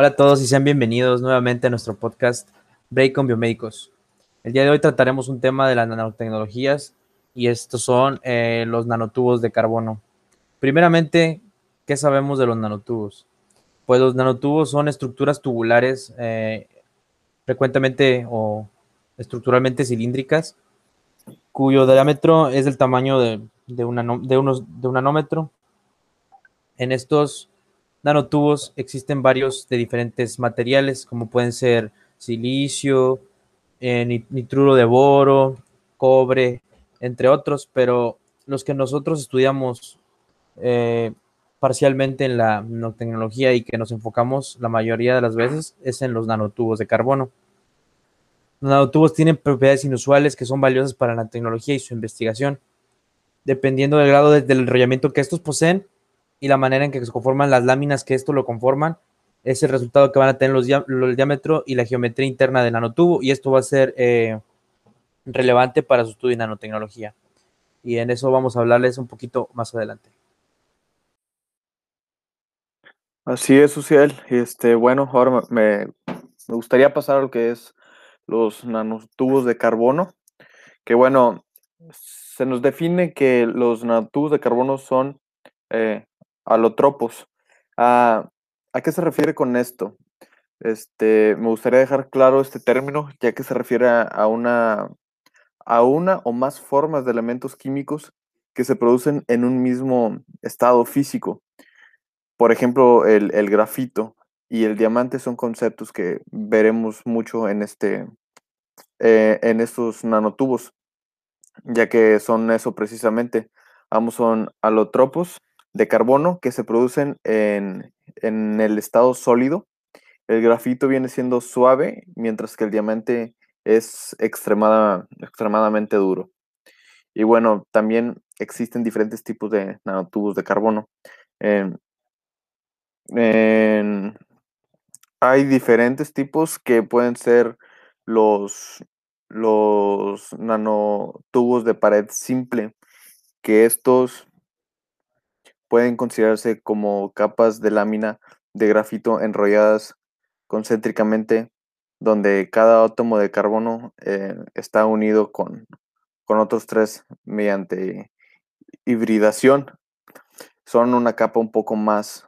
Hola a todos y sean bienvenidos nuevamente a nuestro podcast Break con Biomédicos. El día de hoy trataremos un tema de las nanotecnologías y estos son eh, los nanotubos de carbono. Primeramente, ¿qué sabemos de los nanotubos? Pues los nanotubos son estructuras tubulares eh, frecuentemente o estructuralmente cilíndricas cuyo diámetro es del tamaño de, de, unos, de un nanómetro. En estos nanotubos existen varios de diferentes materiales, como pueden ser silicio, eh, nitruro de boro, cobre, entre otros, pero los que nosotros estudiamos eh, parcialmente en la nanotecnología y que nos enfocamos la mayoría de las veces es en los nanotubos de carbono. Los nanotubos tienen propiedades inusuales que son valiosas para la tecnología y su investigación. Dependiendo del grado de, del enrollamiento que estos poseen y la manera en que se conforman las láminas que esto lo conforman, es el resultado que van a tener los, diámetro y la geometría interna del nanotubo y esto va a ser eh, relevante para su estudio en nanotecnología. Y en eso vamos a hablarles un poquito más adelante. Así es, Social. Este, bueno, ahora me, me gustaría pasar a lo que es los nanotubos de carbono, que bueno, se nos define que los nanotubos de carbono son eh, alotropos. Ah, ¿A qué se refiere con esto? Este, me gustaría dejar claro este término, ya que se refiere a, una, a una o más formas de elementos químicos que se producen en un mismo estado físico. Por ejemplo, el, el grafito y el diamante son conceptos que veremos mucho en, este, eh, en estos nanotubos, ya que son eso precisamente. Ambos son alotropos de carbono que se producen en, el estado sólido. El grafito viene siendo suave, mientras que el diamante es extremadamente duro. Y bueno, también existen diferentes tipos de nanotubos de carbono. hay diferentes tipos que pueden ser los, los nanotubos de pared simple, que estos pueden considerarse como capas de lámina de grafito enrolladas concéntricamente, donde cada átomo de carbono eh, está unido con, con otros tres mediante hibridación. Son una capa un poco más,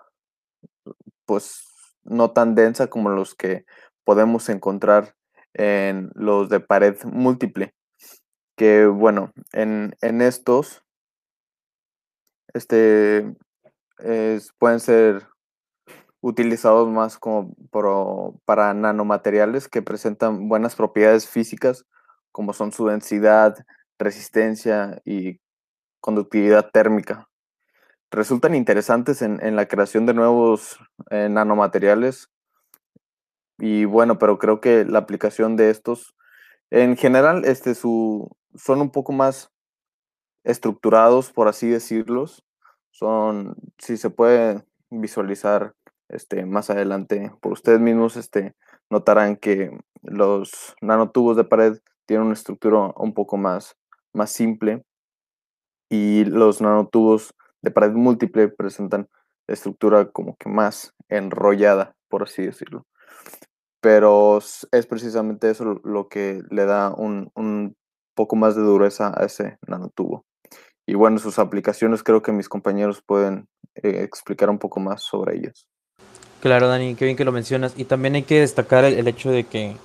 pues, no tan densa como los que podemos encontrar en los de pared múltiple. Que bueno, en, estos este, pueden ser utilizados más como para nanomateriales que presentan buenas propiedades físicas, como son su densidad, resistencia y conductividad térmica. Resultan interesantes en, la creación de nuevos eh, nanomateriales y bueno, pero creo que la aplicación de estos, en general, este, su, son un poco más estructurados, por así decirlos. Son, si se puede visualizar este, más adelante por ustedes mismos, este, notarán que los nanotubos de pared tienen una estructura un poco más, más simple y los nanotubos de pared múltiple presentan estructura como que más enrollada, por así decirlo pero es precisamente eso lo que le da un, poco más de dureza a ese nanotubo. Y bueno, sus aplicaciones creo que mis compañeros pueden eh, explicar un poco más sobre ellas. Claro, Dani, qué bien que lo mencionas. Y también hay que destacar el, hecho de que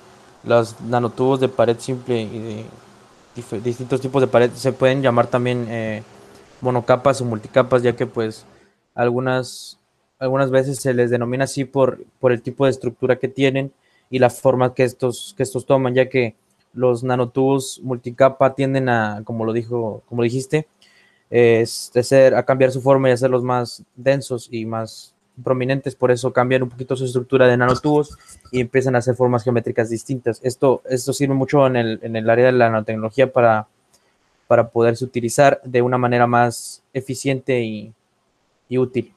los nanotubos de pared simple y de distintos tipos de pared se pueden llamar también eh, monocapas o multicapas, ya que pues algunas, algunas veces se les denomina así por, por el tipo de estructura que tienen y la forma que estos, que estos toman, ya que los nanotubos multicapa tienden a, como lo dijo, como dijiste, es de ser, a cambiar su forma y hacerlos más densos y más prominentes, por eso cambian un poquito su estructura de nanotubos y empiezan a hacer formas geométricas distintas. Esto, esto sirve mucho en el, en el área de la nanotecnología para, para poderse utilizar de una manera más eficiente y, útil.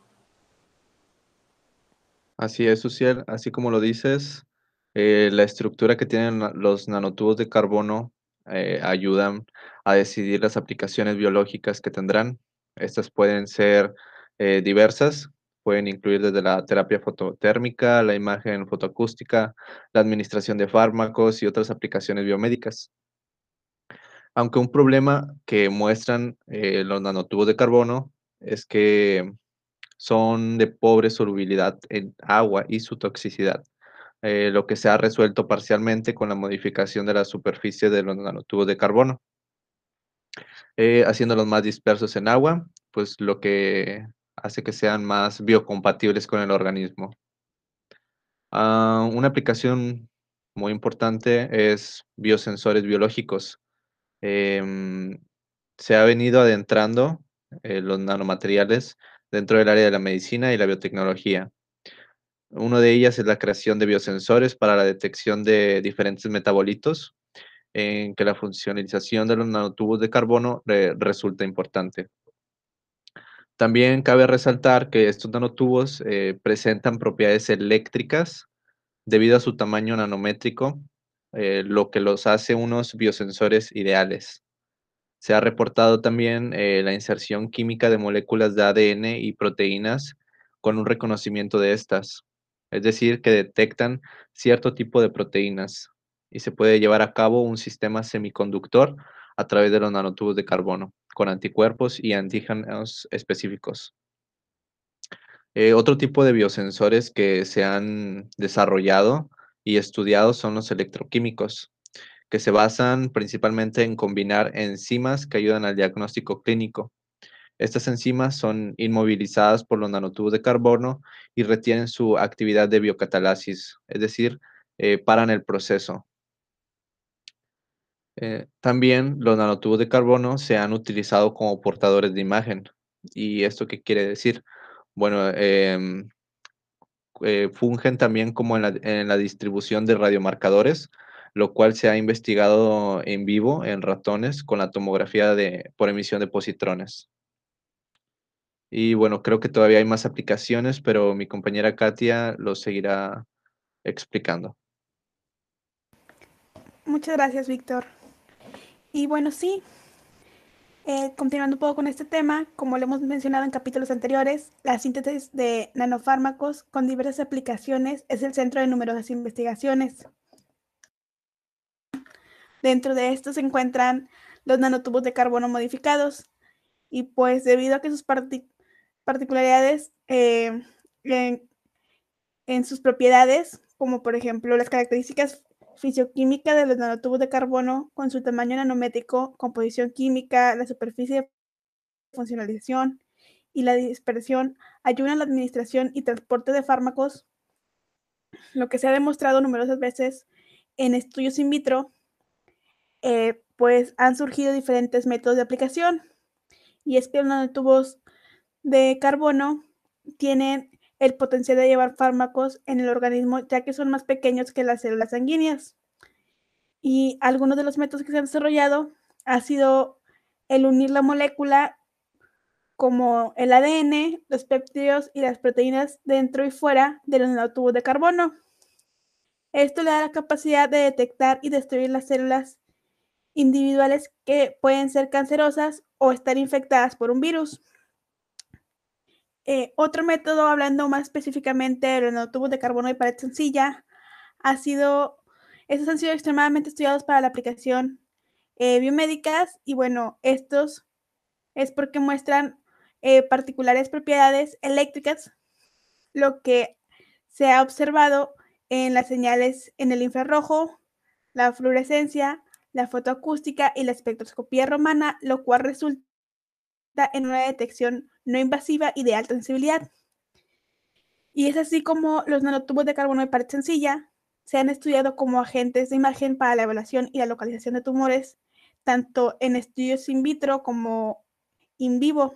Así es, Social, así como lo dices, eh, la estructura que tienen los nanotubos de carbono eh, ayudan a decidir las aplicaciones biológicas que tendrán. Estas pueden ser eh, diversas, Pueden incluir desde la terapia fototérmica, la imagen fotoacústica, la administración de fármacos y otras aplicaciones biomédicas. Aunque un problema que muestran eh, los nanotubos de carbono es que son de pobre solubilidad en agua y su toxicidad, eh, lo que se ha resuelto parcialmente con la modificación de la superficie de los nanotubos de carbono, eh, haciéndolos más dispersos en agua, pues lo que hace que sean más biocompatibles con el organismo. Ah, una aplicación muy importante es biosensores biológicos. Em, se ha venido adentrando eh, los nanomateriales dentro del área de la medicina y la biotecnología. Uno de ellas es la creación de biosensores para la detección de diferentes metabolitos, en que la funcionalización de los nanotubos de carbono resulta importante. También cabe resaltar que estos nanotubos eh, presentan propiedades eléctricas debido a su tamaño nanométrico, eh, lo que los hace unos biosensores ideales. Se ha reportado también eh, la inserción química de moléculas de ADN y proteínas con un reconocimiento de estas, es decir, que detectan cierto tipo de proteínas y se puede llevar a cabo un sistema semiconductor a través de los nanotubos de carbono con anticuerpos y antígenos específicos. Eh, otro tipo de biosensores que se han desarrollado y estudiado son los electroquímicos, que se basan principalmente en combinar enzimas que ayudan al diagnóstico clínico. Estas enzimas son inmovilizadas por los nanotubos de carbono y retienen su actividad de biocatalasis, es decir, eh, paran el proceso. Eh, también los nanotubos de carbono se han utilizado como portadores de imagen. ¿Y esto qué quiere decir? Bueno, em, eh, fungen también como en la, en la, distribución de radiomarcadores, lo cual se ha investigado en vivo en ratones con la tomografía de, por emisión de positrones. Y bueno, creo que todavía hay más aplicaciones, pero mi compañera Katia lo seguirá explicando. Muchas gracias, Víctor. Y bueno, sí, eh, continuando un poco con este tema, como lo hemos mencionado en capítulos anteriores, la síntesis de nanofármacos con diversas aplicaciones es el centro de numerosas investigaciones. Dentro de estos se encuentran los nanotubos de carbono modificados y pues debido a que sus particularidades eh, en, sus propiedades, como por ejemplo las características fisioquímica de los nanotubos de carbono con su tamaño nanométrico, composición química, la superficie de funcionalización y la dispersión ayudan a la administración y transporte de fármacos, lo que se ha demostrado numerosas veces en estudios in vitro, eh, pues han surgido diferentes métodos de aplicación. Y es que los nanotubos de carbono tienen el potencial de llevar fármacos en el organismo, ya que son más pequeños que las células sanguíneas. Y algunos de los métodos que se han desarrollado ha sido el unir la molécula como el ADN, los péptidos y las proteínas dentro y fuera de los nanotubos de carbono. Esto le da la capacidad de detectar y destruir las células individuales que pueden ser cancerosas o estar infectadas por un virus. Eh, otro método, hablando más específicamente de los nanotubos de carbono de pared sencilla, ha sido, estos han sido extremadamente estudiados para la aplicación eh, biomédicas y bueno, estos es porque muestran eh, particulares propiedades eléctricas, lo que se ha observado en las señales en el infrarrojo, la fluorescencia, la fotoacústica y la espectroscopía romana, lo cual resulta en una detección no invasiva y de alta sensibilidad. Y es así como los nanotubos de carbono de pared sencilla se han estudiado como agentes de imagen para la evaluación y la localización de tumores, tanto en estudios in vitro como in vivo.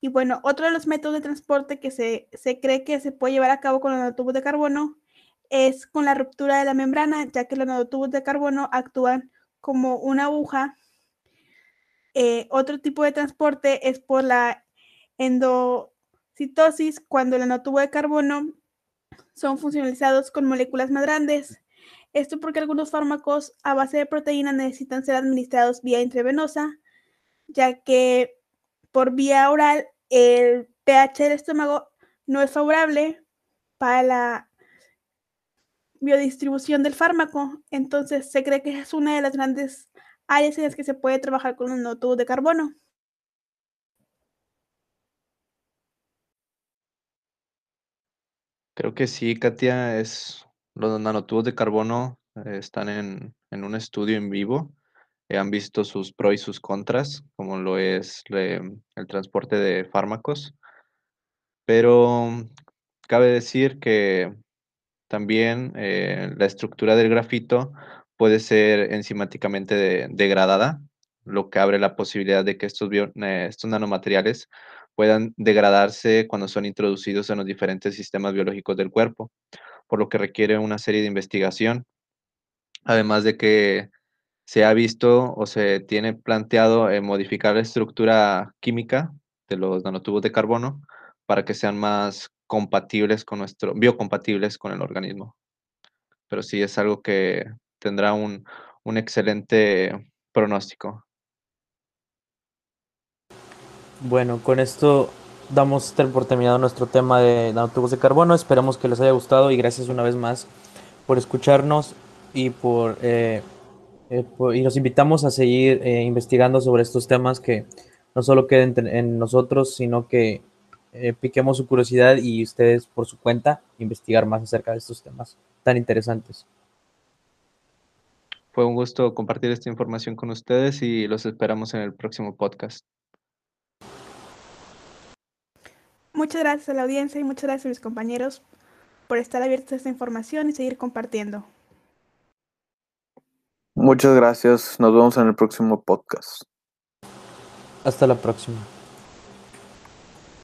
Y bueno, otro de los métodos de transporte que se, se cree que se puede llevar a cabo con los nanotubos de carbono es con la ruptura de la membrana, ya que los nanotubos de carbono actúan como una aguja eh, otro tipo de transporte es por la endocitosis, cuando el nanotubo de carbono son funcionalizados con moléculas más grandes. Esto porque algunos fármacos a base de proteína necesitan ser administrados vía intravenosa, ya que por vía oral el pH del estómago no es favorable para la biodistribución del fármaco. Entonces se cree que es una de las grandes áreas en las que se puede trabajar con los nanotubos de carbono. Creo que sí, Katia, es los nanotubos de carbono eh, están en, en un estudio en vivo. Eh, han visto sus pros y sus contras, como lo es el transporte de fármacos. Pero cabe decir que también eh, la estructura del grafito puede ser enzimáticamente de- degradada, lo que abre la posibilidad de que estos, bio- eh, estos nanomateriales puedan degradarse cuando son introducidos en los diferentes sistemas biológicos del cuerpo, por lo que requiere una serie de investigación. Además de que se ha visto o se tiene planteado eh, modificar la estructura química de los nanotubos de carbono para que sean más compatibles con nuestro, biocompatibles con el organismo. Pero sí es algo que tendrá un, un excelente pronóstico. Bueno, con esto damos por terminado nuestro tema de nanotubos de carbono. Esperamos que les haya gustado y gracias una vez más por escucharnos y por, eh, eh, y los invitamos a seguir eh, investigando sobre estos temas que no solo queden en, en nosotros, sino que eh, piquemos su curiosidad y ustedes por su cuenta investigar más acerca de estos temas tan interesantes. Fue un gusto compartir esta información con ustedes y los esperamos en el próximo podcast. Muchas gracias a la audiencia y muchas gracias a mis compañeros por estar abiertos a esta información y seguir compartiendo. Muchas gracias. Nos vemos en el próximo podcast. Hasta la próxima.